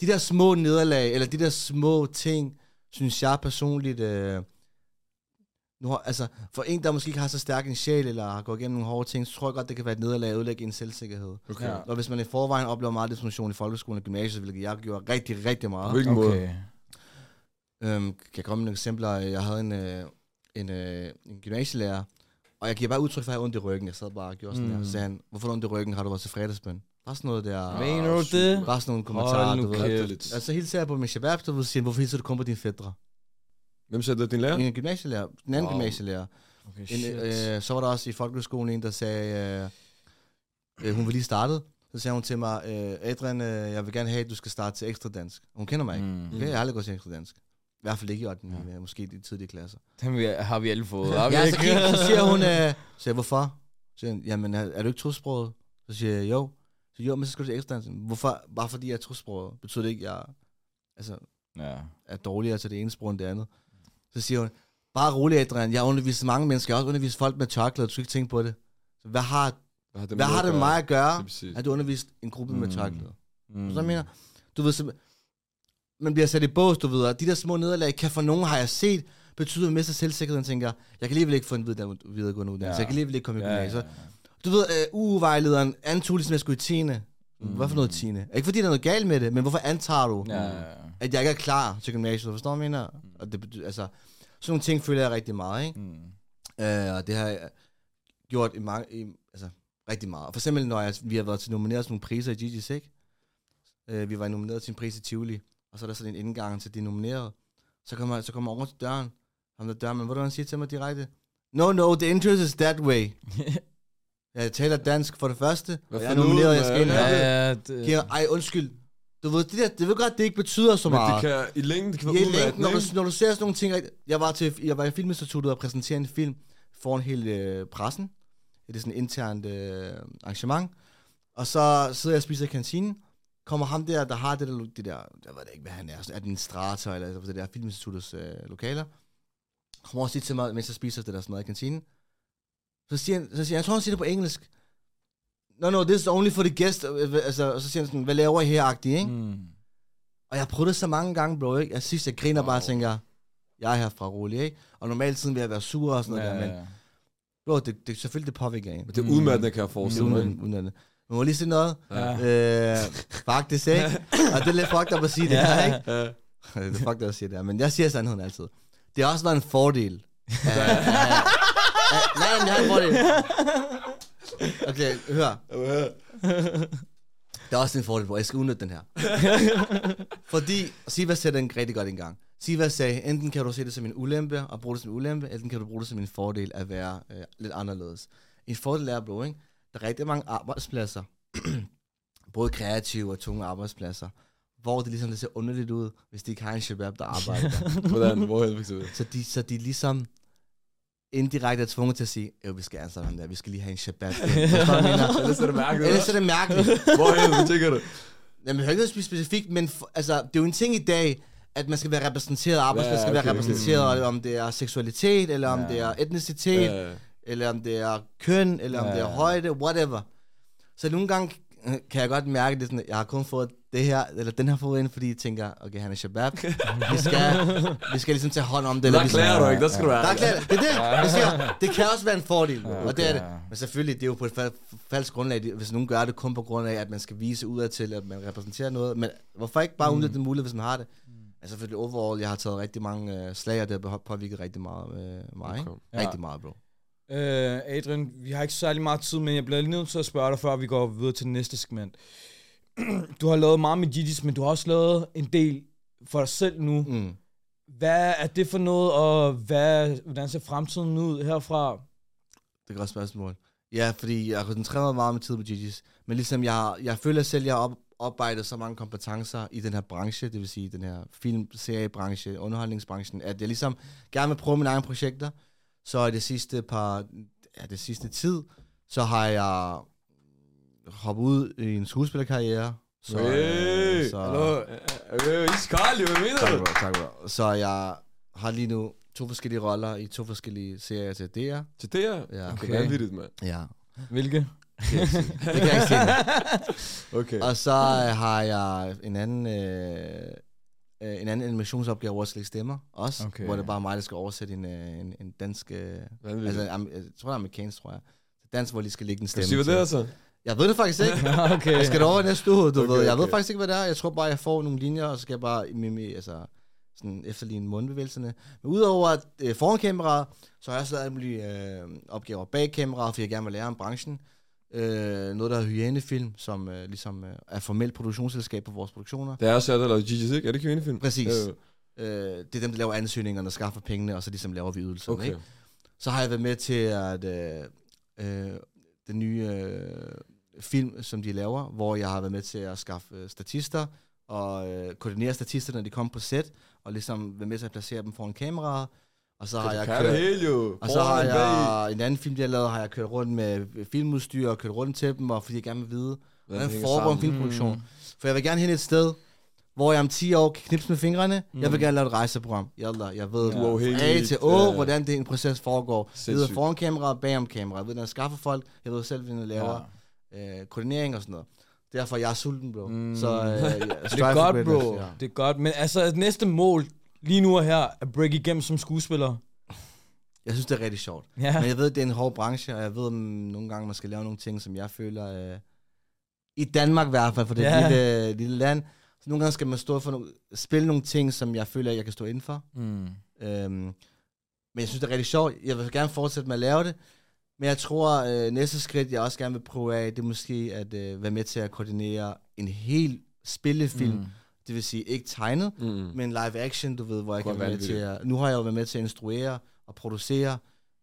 de der små nederlag, eller de der små ting, synes jeg personligt, øh, nu har, altså, for en, der måske ikke har så stærk en sjæl, eller har gået igennem nogle hårde ting, så tror jeg godt, det kan være et nederlag at ødelægge en selvsikkerhed. Okay. Ja. Og hvis man i forvejen oplever meget diskrimination i folkeskolen og gymnasiet, hvilket jeg gjorde rigtig, rigtig På meget. hvilken måde? Øhm, kan jeg komme med nogle eksempler? Jeg havde en, øh, en, øh, en gymnasielærer, og jeg giver bare udtryk for, at jeg har ondt i ryggen. Jeg sad bare og gjorde sådan mm. Her. Så sagde han, hvorfor har du ondt i ryggen? Har du været til fredagsbøn? Bare sådan noget der. Mener du det? Bare sådan nogle kommentarer, Hold du nu ved. kæft. Altså hilser jeg på min shabab, siger, han, hvorfor hilser du kun på dine fædre? Hvem sagde det? Din lærer? En gymnasielærer, den anden Wow. gymnasielærer. Okay, En, øh, så var der også i folkeskolen en, der sagde, øh, øh, hun var lige startet. Så sagde hun til mig, øh, Adrian, øh, jeg vil gerne have, at du skal starte til ekstra dansk. Hun kender mig ikke. Mm. Okay, jeg har aldrig gået til ekstra dansk. I hvert fald ikke i 8. Ja. måske i de tidlige klasser. Dem har vi alle fået. Har vi Ja, så, kig, så siger hun, øh, så jeg, hvorfor? Så siger hun, jamen, er, er du ikke tosproget? Så siger jeg, jo. Så jo, men så skal du til ekstra. Hvorfor? Bare fordi jeg er tosproget. Betyder det ikke, at jeg altså, Ja. er dårligere til det ene sprog end det andet? Så siger hun, bare rolig, Adrian. Jeg har undervist mange mennesker. Jeg har også undervist folk med chocolate. Du skal ikke tænke på det. Så hvad har, Hvad har det Hvad har det med mig at gøre, at du undervist en gruppe med Mm. tørklæder? Mm. Så jeg mener, du ved, man bliver sat i bås, du ved, og de der små nederlag kan for nogen, har jeg set, betyde, at man mister selvsikkerheden, tænker, jeg kan alligevel ikke få en videre- videregående uddannelse, Ja. jeg kan alligevel ikke komme i Ja, ja, gymnasiet. ja. Du ved, uh, UU-vejlederen antog ligesom, jeg skulle i 10. Mm. Hvad for noget 10. Ikke fordi der er noget galt med det, men hvorfor antager du, Ja, ja, ja. at jeg ikke er klar til gymnasiet? Forstår du, hvad jeg mener? Og det betyder, altså, sådan nogle ting føler jeg rigtig meget, ikke? Mm. Uh, og det har jeg gjort i mange, i, altså, rigtig meget. For eksempel, når jeg, vi har været til nomineret til nogle priser i GG's, ikke? Uh, vi var nomineret til en pris i Tivoli, og så er der sådan en indgang til de nominerede. Så kommer så kommer over til døren, ham der døren, men hvordan han siger til mig direkte? No, no, the interest is that way. Jeg taler dansk for det første, Hvad og jeg er nomineret, jeg skal ind. Ja, ja, det, ej, undskyld. Du ved, det, der, det ved godt, det ikke betyder så Men meget. det kan, i længden, det kan være i længden, når, du, når du ser sådan nogle ting, jeg var, til, jeg var i Filminstituttet og præsenterede en film foran hele øh, pressen. Det er sådan et internt øh, arrangement. Og så sidder jeg og spiser i kantinen. Kommer ham der, der har det der, det der jeg ved ikke, hvad han er, administrator eller altså, det der Filminstituttets øh, lokaler. Kommer over og siger til mig, mens jeg spiser det der sådan noget i kantinen. Så siger han, så siger han, jeg tror han siger det på engelsk. No, no, this is only for the guest. Øh, Altså, og så siger han sådan, hvad laver I her, agtigt, ikke? Mm. Og jeg har prøvet det så mange gange, bro, ikke? Jeg sidst, jeg griner bare og tænker, jeg er her fra rolig, ikke? Og normalt siden vil jeg være sur og sådan noget Ja, der, men ja. bro, det, det selvfølgelig det påvirker en. Men det er udmattende, kan jeg forestille mig. Uden, uden, uden, man må lige se noget. Ja. Øh, faktisk, ikke? Og det er lidt fucked up at sige det her, ikke? Ja. det er fucked up at sige det her, men jeg siger sandheden altid. Det har også været en fordel. af- af- Nej, men det har en fordel. Okay, hør. Det er også en fordel, hvor jeg skal udnytte den her. Fordi Siva sætter den rigtig godt en gang. Siva sagde, enten kan du se det som en ulempe og bruge det som en ulempe, enten kan du bruge det som en fordel at være øh, lidt anderledes. En fordel er, bro, ikke? Der er rigtig mange arbejdspladser, både kreative og tunge arbejdspladser, hvor det ligesom det ser underligt ud, hvis de ikke har en shabab, der arbejder der. Hvordan? Hvorhen for eksempel? Så de, så de ligesom indirekte er tvunget til at sige, jo, vi skal ansætte ham der, vi skal lige have en shabab. Ellers er det mærkeligt. Ellers er det mærkeligt. Hvorhen, tænker du? Jamen, jeg ikke specifikt, men for, altså, det er jo en ting i dag, at man skal være repræsenteret, arbejdsplads Ja, skal være okay. repræsenteret, om det er seksualitet, eller om Ja. det er etnicitet, Ja. Eller om det er køn, eller om Ja. det er højde, whatever. Så nogle gange kan jeg godt mærke, det er sådan, at jeg har kun fået det her, eller den her fået ind, fordi jeg tænker, okay, han er shabab. vi, skal, vi skal ligesom tage hånd om det. eller Der vi skal- klæder du ikke, der skal du der være. er klart, det er det, jeg siger. Det kan også være en fordel, Ja, og det er det. okay. Men selvfølgelig, det er jo på et fa- falsk grundlag, det- hvis nogen gør det kun på grund af, at man skal vise udadtil, at man repræsenterer noget. Men hvorfor ikke bare udnytte den mulighed, hvis man har det? Altså selvfølgelig overall, jeg har taget rigtig mange øh, slag, og det har påvirket rigtig meget øh, mig. Okay. Ja. Rigtig meget, bro. Øh, Adrian, vi har ikke særlig meget tid, men jeg bliver lige nødt til at spørge dig, før vi går videre til næste segment. Du har lavet meget med Gigi's, men du har også lavet en del for dig selv nu. Mm. Hvad er det for noget, og hvad, hvordan ser fremtiden ud herfra? Det er et godt spørgsmål. Ja, fordi jeg har koncentreret mig meget med tid på Gigi's. Men ligesom jeg, jeg føler selv, at jeg har op, oparbejdet så mange kompetencer i den her branche, det vil sige den her filmseriebranche, underholdningsbranchen, at jeg ligesom gerne vil prøve mine egne projekter. Så i det sidste par, ja, det sidste tid, så har jeg hoppet ud i en skuespillerkarriere. Så, Hey, så, hallo. Øh, iskold, jo, hvad mener tak, bro, tak, bro. Så jeg har lige nu to forskellige roller i to forskellige serier til DR. Til det her? Ja. Det Okay. er vanvittigt, mand. Ja, Hvilke? det kan jeg ikke sige. Det kan jeg ikke sige. Okay. Og så øh, har jeg en anden, øh, øh, en anden animationsopgave, hvor jeg skal lægge stemmer også, Okay. hvor det er bare mig, der skal oversætte en, øh, en, en dansk, øh, altså am, jeg tror det er amerikansk, tror jeg. Dansk, hvor de skal lægge en Kan stemme du sige, hvad det er så? Jeg ved det faktisk ikke. okay. Jeg skal derover næste uge, du Okay, ved. Jeg ved okay. faktisk ikke, hvad det er. Jeg tror bare, jeg får nogle linjer, og så skal jeg bare mimi, altså, sådan efterligne mundbevægelserne. Men udover at, øh, foran kameraet, så har jeg også lavet alle mulige øh, opgaver bag kameraet, fordi jeg gerne vil lære om branchen. Øh, noget, der hedder Hyænefilm, som øh, ligesom øh, er formelt produktionsselskab på vores produktioner. Det er også jer, der lavede Gigi's, ikke? Er det kvindefilm? Præcis. Øh, Øh, det er dem, der laver ansøgningerne, skaffer pengene, og så ligesom laver vi ydelserne. okay. Ikke? Så har jeg været med til at øh, øh, den nye øh, film, som de laver, hvor jeg har været med til at skaffe øh, statister og øh, koordinere statister, når de kommer på set, og ligesom være med til at placere dem foran kameraet. Og så har jeg kørt, hele jo. og så har jeg en anden film, de har lavet, har jeg kørt rundt med filmudstyr og kørt rundt til dem, og fordi jeg gerne vil vide, hvordan foregår en filmproduktion. Mm. For jeg vil gerne hen et sted, hvor jeg om 10 år kan knipse med fingrene. Mm. Jeg vil Mm. gerne lave et rejseprogram. Yalla, jeg ved er fra. A til Å, Ja. hvordan det en proces foregår. Jeg ved Sindssygt. foran kamera og bagom kamera. Jeg ved, når jeg skaffer folk. Jeg ved selv, hvordan jeg laver øh, koordinering og sådan noget. Derfor jeg er sulten, bro. Mm. Så øh, jeg Det er godt, bro. Ja. Det er godt. Men altså, næste mål lige nu og her, at break igennem som skuespiller. Jeg synes, det er rigtig sjovt. Ja. Men jeg ved, det er en hård branche, og jeg ved, at nogle gange man skal lave nogle ting, som jeg føler... Øh, I Danmark i hvert fald, for det Ja. lille, lille land. Så nogle gange skal man stå for nogle, spille nogle ting, som jeg føler, jeg kan stå indenfor. Mm. Øhm, men jeg synes, det er rigtig sjovt. Jeg vil gerne fortsætte med at lave det. Men jeg tror, øh, næste skridt, jeg også gerne vil prøve af, det er måske at øh, være med til at koordinere en hel spillefilm. Mm. Det vil sige, ikke tegnet, Mm. men live action, du ved, hvor jeg Kunne kan være med til at... Nu har jeg jo været med til at instruere og producere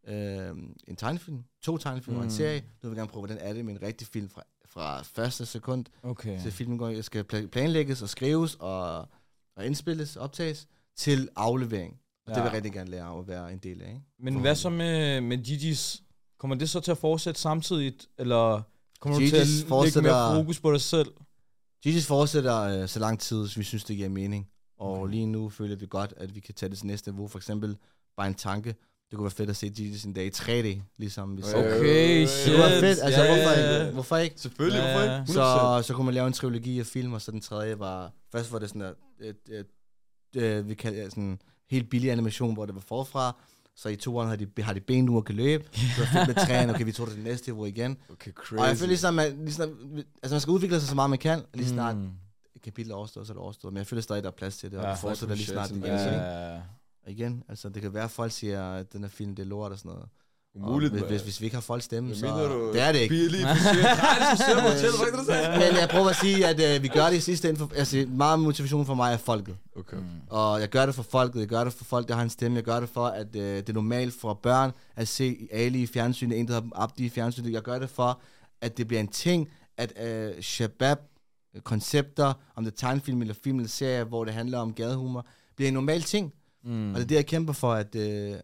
øh, en tegnefilm, to tegnefilm mm. og en Mm. serie. Nu vil jeg gerne prøve, hvordan er det med en rigtig film fra, fra første sekund Okay. til filmen går, skal pla- planlægges og skrives og, og indspilles, optages, til aflevering. Og det vil jeg rigtig gerne lære at være en del af. Ikke? Men hvad så med, med Gigi's? Kommer det så til at fortsætte samtidigt, eller kommer du Gigi's til at lægge mere fokus på dig selv? Gigi's fortsætter øh, så lang tid, som vi synes, det giver mening. Og lige nu føler vi godt, at vi kan tage det til næste niveau. For eksempel bare en tanke. Det kunne være fedt at se Gigi's en dag i 3D, ligesom vi så. Okay. Okay, Det shit. Det kunne være fedt. Altså, Ja, hvorfor ikke? Hvorfor ikke? Selvfølgelig, Ja. hvorfor ikke? 100%. Så, så kunne man lave en trilogi af film, og så den tredje var... Først var det sådan der... Et, et, et, vi kalder det sådan helt billig animation, hvor det var forfra. Så i toeren har de, har de ben og kan løbe. Så var fedt med træerne, okay, vi tog det til næste niveau igen. Okay, crazy. Og jeg føler ligesom, at ligesom, altså man skal udvikle sig så meget man kan. Lige snart Mm. et kapitel er overstået, så er det overstået. Men jeg føler stadig, der er plads til det, og Ja, ja, vi fortsætter lige snart igen. det. ikke? Ja. Og igen, altså det kan være, at folk siger, at den her film, det er lort og sådan noget. Umuligt, hvis, hvis, hvis, vi ikke har folk stemme, så mener du? det er det ikke. Billig, Nej, det skal på hotel, var ikke det, du sagde? Men jeg prøver at sige, at øh, vi gør det i sidste ende. For, altså, meget motivation for mig er folket. Okay. Mm. Og jeg gør det for folket. Jeg gør det for folk, der har en stemme. Jeg gør det for, at øh, det er normalt for børn at se Ali i fjernsynet, en, der hedder Abdi i fjernsynet. Jeg gør det for, at det bliver en ting, at øh, Shabab øh, koncepter, om det er tegnefilm eller film eller serie, hvor det handler om gadehumor, bliver en normal ting. Mm. Mm. Og det er det, jeg kæmper for, at øh,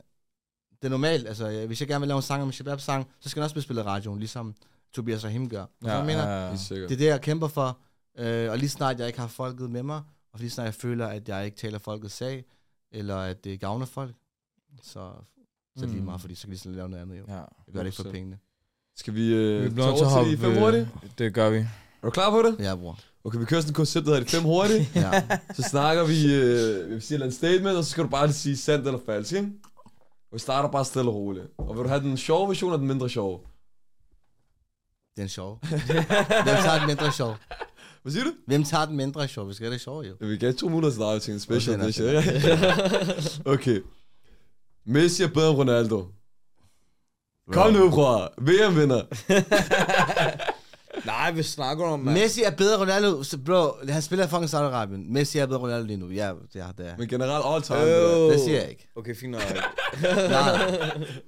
det er normalt. Altså, øh, hvis jeg gerne vil lave en sang om en Shabab-sang, så skal den også blive spillet i radioen, ligesom Tobias Rahim gør. Ja, jeg mener? ja, ja. Det er det, jeg kæmper for. Øh, og lige snart jeg ikke har folket med mig, og lige snart jeg føler, at jeg ikke taler folkets sag, eller at det gavner folk, så, så er det lige Mm. meget, fordi så kan de sådan lave noget andet jo. ja. Jeg gør det ikke for 100%. pengene. Skal vi øh, Vi tage over til de fem hurtigt? Det gør vi. Er du klar på det? Ja, bror. Okay, vi kører sådan et koncept, der hedder de fem hurtigt. Ja. Så snakker vi, øh, vi siger et statement, og så skal du bare lige sige sandt eller falsk, ikke? Og vi starter bare stille og roligt. Og vil du have den sjove version eller den mindre sjove? Det er en sjov. Hvem tager den mindre sjov? Hvad siger du? Hvem tager den mindre sjov? Vi skal have det sjov, jo. Jeg vil gerne to minutter til dig til en special Okay, edition. okay. Messi er bedre end Ronaldo. Kom nu, bror. VM vinder. Nej, vi snakker om... mand. Messi er bedre end Ronaldo. Så bro, han spiller i fucking Saudi-Arabien. Messi er bedre end Ronaldo lige nu. Ja, det er det. Men generelt all time. Øh. Det siger jeg ikke. Okay, fint nok.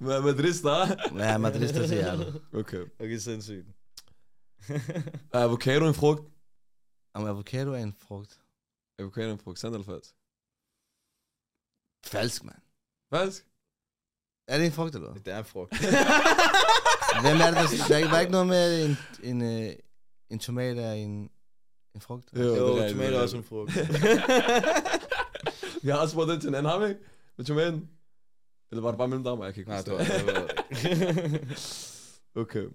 Nej, star. ja, Madrid, det siger jeg. Okay. Okay, sindssygt. Er avocado en frugt? Om avocado er en frugt. Avocado en frugt. Sandt eller falsk? Falsk, mand. Falsk? Er det en frugt, eller hvad? Det er en frugt. Hvem er det, der... Der er ikke, noget med en, en, øh, en tomat er en, en frugt? det Jo, rigtigt, tomater det er også en frugt. Vi har også den til en anden, har vi ikke? Med tomaten? Eller var det bare mellem dig og mig? Jeg kan ikke Nej, det var det. Okay.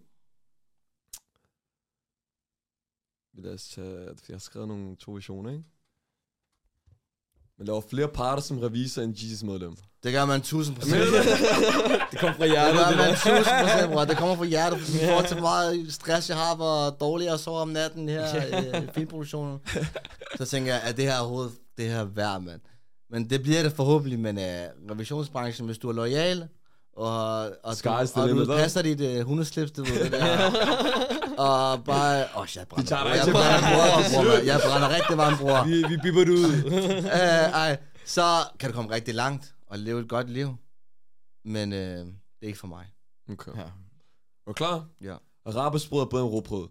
Lad os tage, jeg har skrevet nogle to versioner, ikke? Man laver flere parter som revisor end Jesus medlem. Det gør man 1000 procent. Du det? Det kom fra Det hjertet, gør det man der. 1000 procent, bror. Det kommer fra hjertet. I forhold til meget stress, jeg har, hvor dårlig jeg sover om natten her i filmproduktionen. Så tænker jeg, at det her overhovedet, det her er værd, mand. Men det bliver det forhåbentlig, men uh, revisionsbranchen, hvis du er lojal, og, og, du, Sky's the og du passer dit uh, hundeslips, du ved det der. og bare, åh, oh, jeg brænder, tager jeg brænder, bror, bror, jeg brænder rigtig meget, bror. Vi, vi bipper det ud. uh, ej, så kan du komme rigtig langt og leve et godt liv. Men uh, det er ikke for mig. Okay. Ja. Er du klar? Ja. Arabesbrød er bedre end råbrød.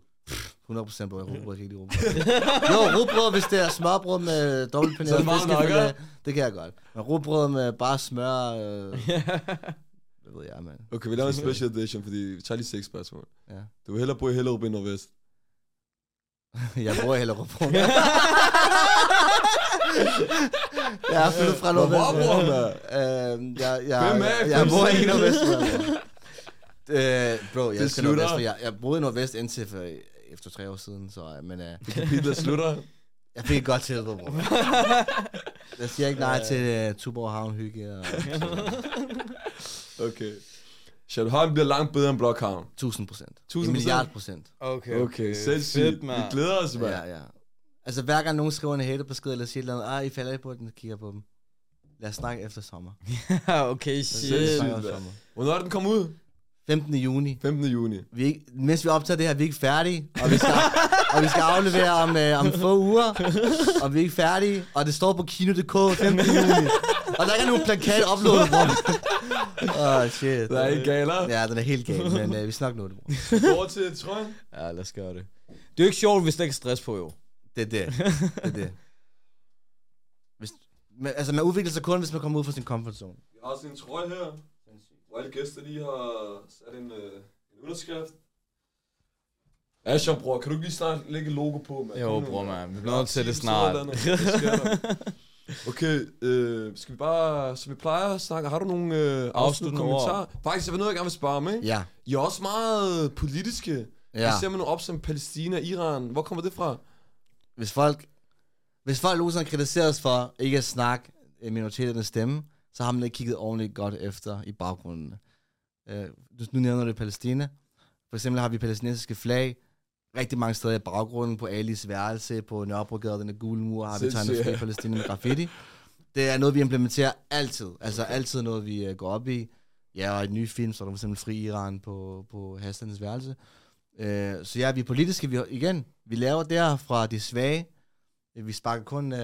100% på rugbrød, ikke lide rugbrød. jo, rugbrød, hvis det er smørbrød med Så er dobbeltpaneret det fiskefilet, ja. det kan jeg godt. Men rugbrød med bare smør, øh, det ved jeg, mand. Okay, vi laver en special edition, fordi lige seks spørgsmål. Ja. Du vil hellere bo i Hellerup end Nordvest. jeg bor i Hellerup. jeg er flyttet fra Nordvest. Hvor bor du, Øhm, jeg, jeg, Hvem er jeg, jeg bor i? Nordvest. Øh, bro, jeg Det elsker. Nordvest, jeg, jeg boede i Nordvest indtil for, efter tre år siden, så, øh, men øh, Kapitlet slutter. jeg fik et godt tilbud, bro. Jeg siger ikke nej til uh, Tuborg Havn Hygge. Og, Okay. Charlotte bliver langt bedre end Blockhavn. 1000 procent. 1000%? En milliard procent. Okay, Okay, sindssygt. Vi glæder os, mand. Ja, ja. Altså hver gang nogen skriver en haterbesked eller siger et eller andet, ah, I falder ikke på den, kigger på dem. Lad os snakke efter sommer. okay, Lad os shit. Hvornår er den kommet ud? 15. juni. 15. juni. Vi er ikke, mens vi optager det her, vi er ikke færdige, og vi skal, og vi skal aflevere om, øh, om få uger, og vi er ikke færdige, og det står på kino.dk 15. juni. Og der er ikke nogen plakat uploadet, bror. Åh, oh, shit. Der er ikke galer. Ja, den er helt gal, men øh, vi snakker nu det, bror. Over til trøjen. Ja, lad os gøre det. Det er jo ikke sjovt, hvis der ikke er stress på, jo. Det er det. Det er det. Hvis, men, altså, man udvikler sig kun, hvis man kommer ud fra sin comfort zone. Vi har også en trøje her, hvor alle gæster lige har sat en, øh, en underskrift. Asher, bror, kan du ikke lige snart lægge et logo på, mand? Jo, nu, bror, mand. man. Vi bliver nødt til det snart. Okay, øh, skal vi bare, som vi plejer at snakke, har du nogle øh, afsluttende kommentarer? Faktisk, jeg vil noget, jeg gerne vil spørge om, ikke? Ja. I er også meget politiske. Ja. I ser man op som Palæstina, Iran. Hvor kommer det fra? Hvis folk, hvis folk nogensinde kritiserer os for ikke at snakke øh, minoriteternes stemme, så har man ikke kigget ordentligt godt efter i baggrunden. Øh, du, nu nævner du Palæstina. For eksempel har vi palæstinensiske flag rigtig mange steder i baggrunden, på Alis værelse, på Nørrebrogade, den gule mur, har vi tegnet fri. Palæstina med graffiti. Det er noget, vi implementerer altid. Altså altid noget, vi uh, går op i. Ja, og i en ny film, så er der for eksempel fri Iran på, på Hassans værelse. Uh, så ja, vi er politiske. Vi, igen, vi laver der fra de svage. Vi sparker kun uh,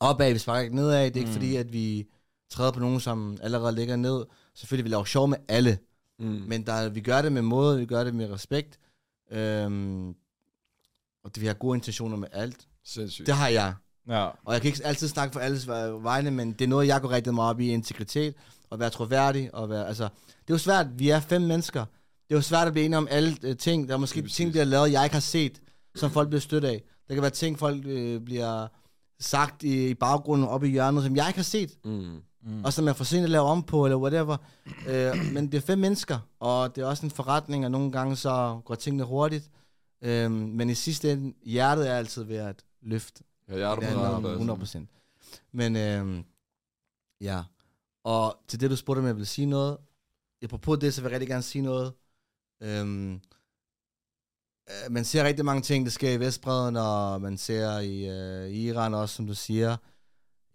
opad, vi sparker ikke nedad. Det er ikke Mm. fordi, at vi træder på nogen, som allerede ligger ned. Selvfølgelig, vi laver sjov med alle. Mm. Men der, vi gør det med måde, vi gør det med respekt. Øhm, og det, vi har gode intentioner med alt. Sindssygt. Det har jeg. Ja. Og jeg kan ikke altid snakke for alles ve- vegne, men det er noget, jeg går rigtig meget op i, integritet, og være troværdig, og være, altså, det er jo svært, vi er fem mennesker. Det er jo svært at blive enige om alle øh, ting. Der er måske ting, der bliver lavet, jeg ikke har set, som folk bliver stødt af. Der kan være ting, folk øh, bliver sagt i, i baggrunden, oppe i hjørnet, som jeg ikke har set. Mm. Mm. Og som er for sent at lave om på, eller whatever. øh, men det er fem mennesker, og det er også en forretning, og nogle gange så går tingene hurtigt. Øh, men i sidste ende, hjertet er altid ved at løfte. Ja, jeg er Det der på handler rette om plads. 100 procent. Men øh, ja, og til det, du spurgte, om jeg vil sige noget. Apropos det, så vil jeg rigtig gerne sige noget. Øhm, øh, man ser rigtig mange ting, der sker i Vestbreden, og man ser i, øh, Iran også, som du siger.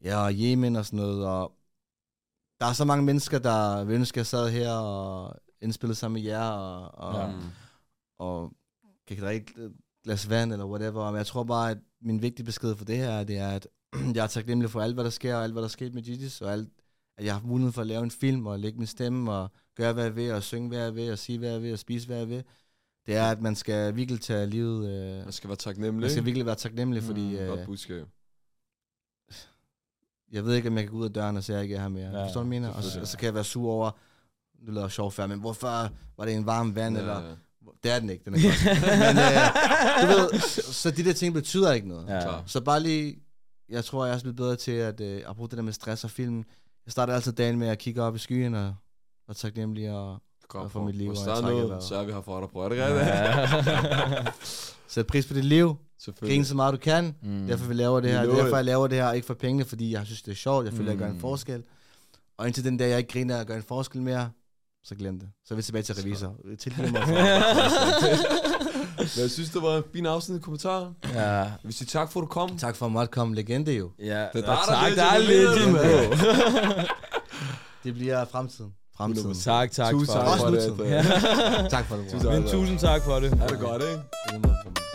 Ja, og Yemen og sådan noget. Og der er så mange mennesker, der vil ønske, at jeg sad her og indspillede sammen med jer, og, og, Ja. og kan drikke et glas vand, eller whatever. Men jeg tror bare, at min vigtige besked for det her, det er, at jeg er taknemmelig for alt, hvad der sker, og alt, hvad der er sket med Gigi's, og alt, at jeg har haft mulighed for at lave en film, og lægge min stemme, og gøre, hvad jeg vil, og synge, hvad jeg vil, og sige, hvad jeg vil, og spise, hvad jeg vil. Det er, at man skal virkelig tage livet... Øh, Man skal være taknemmelig. man skal ikke? virkelig være taknemmelig, fordi... Mm, Øh, Godt budskab. Jeg ved ikke, om jeg kan gå ud af døren og se, at jeg ikke er her mere. Ja, Forstår du, jeg mener? Og, så- og så kan jeg være sur over, du laver sjov færd, men hvorfor var det en varm vand, ja, eller... ja. Det er den ikke, den er godt. men øh, du ved, så de der ting betyder ikke noget. Ja. Klar. Så bare lige, jeg tror, jeg er blevet bedre til at, øh, at bruge det der med stress og film. Jeg starter altid dagen med at kigge op i skyen og, og taknemmelig og Kom for mit liv, Hvis der er noget, så er vi her for dig, bror. Er det rigtigt? sætte pris på dit liv. Grine så meget du kan. Mm. Derfor vi laver det her. Det er derfor, jeg laver det her. Ikke for pengene, fordi jeg synes, det er sjovt. Jeg føler, mm. jeg gør en Mm. forskel. Og indtil den dag, jeg ikke griner og gør en forskel mere, så glem det. Så er vi tilbage til revisor. Tilgiv mig Men jeg synes, det var en fin afsnit kommentar. Ja. Jeg vil sige tak for, at du kom. Tak for at måtte komme. Legende jo. Ja, Det er ja, der er tak, der er legend, legend, mand. bro. Det bliver fremtiden. Fremtiden. 100%. tak, tak Tusind for tak for det. tak for det, bror. Tusind Men tusind tak for det. Er det godt, ikke?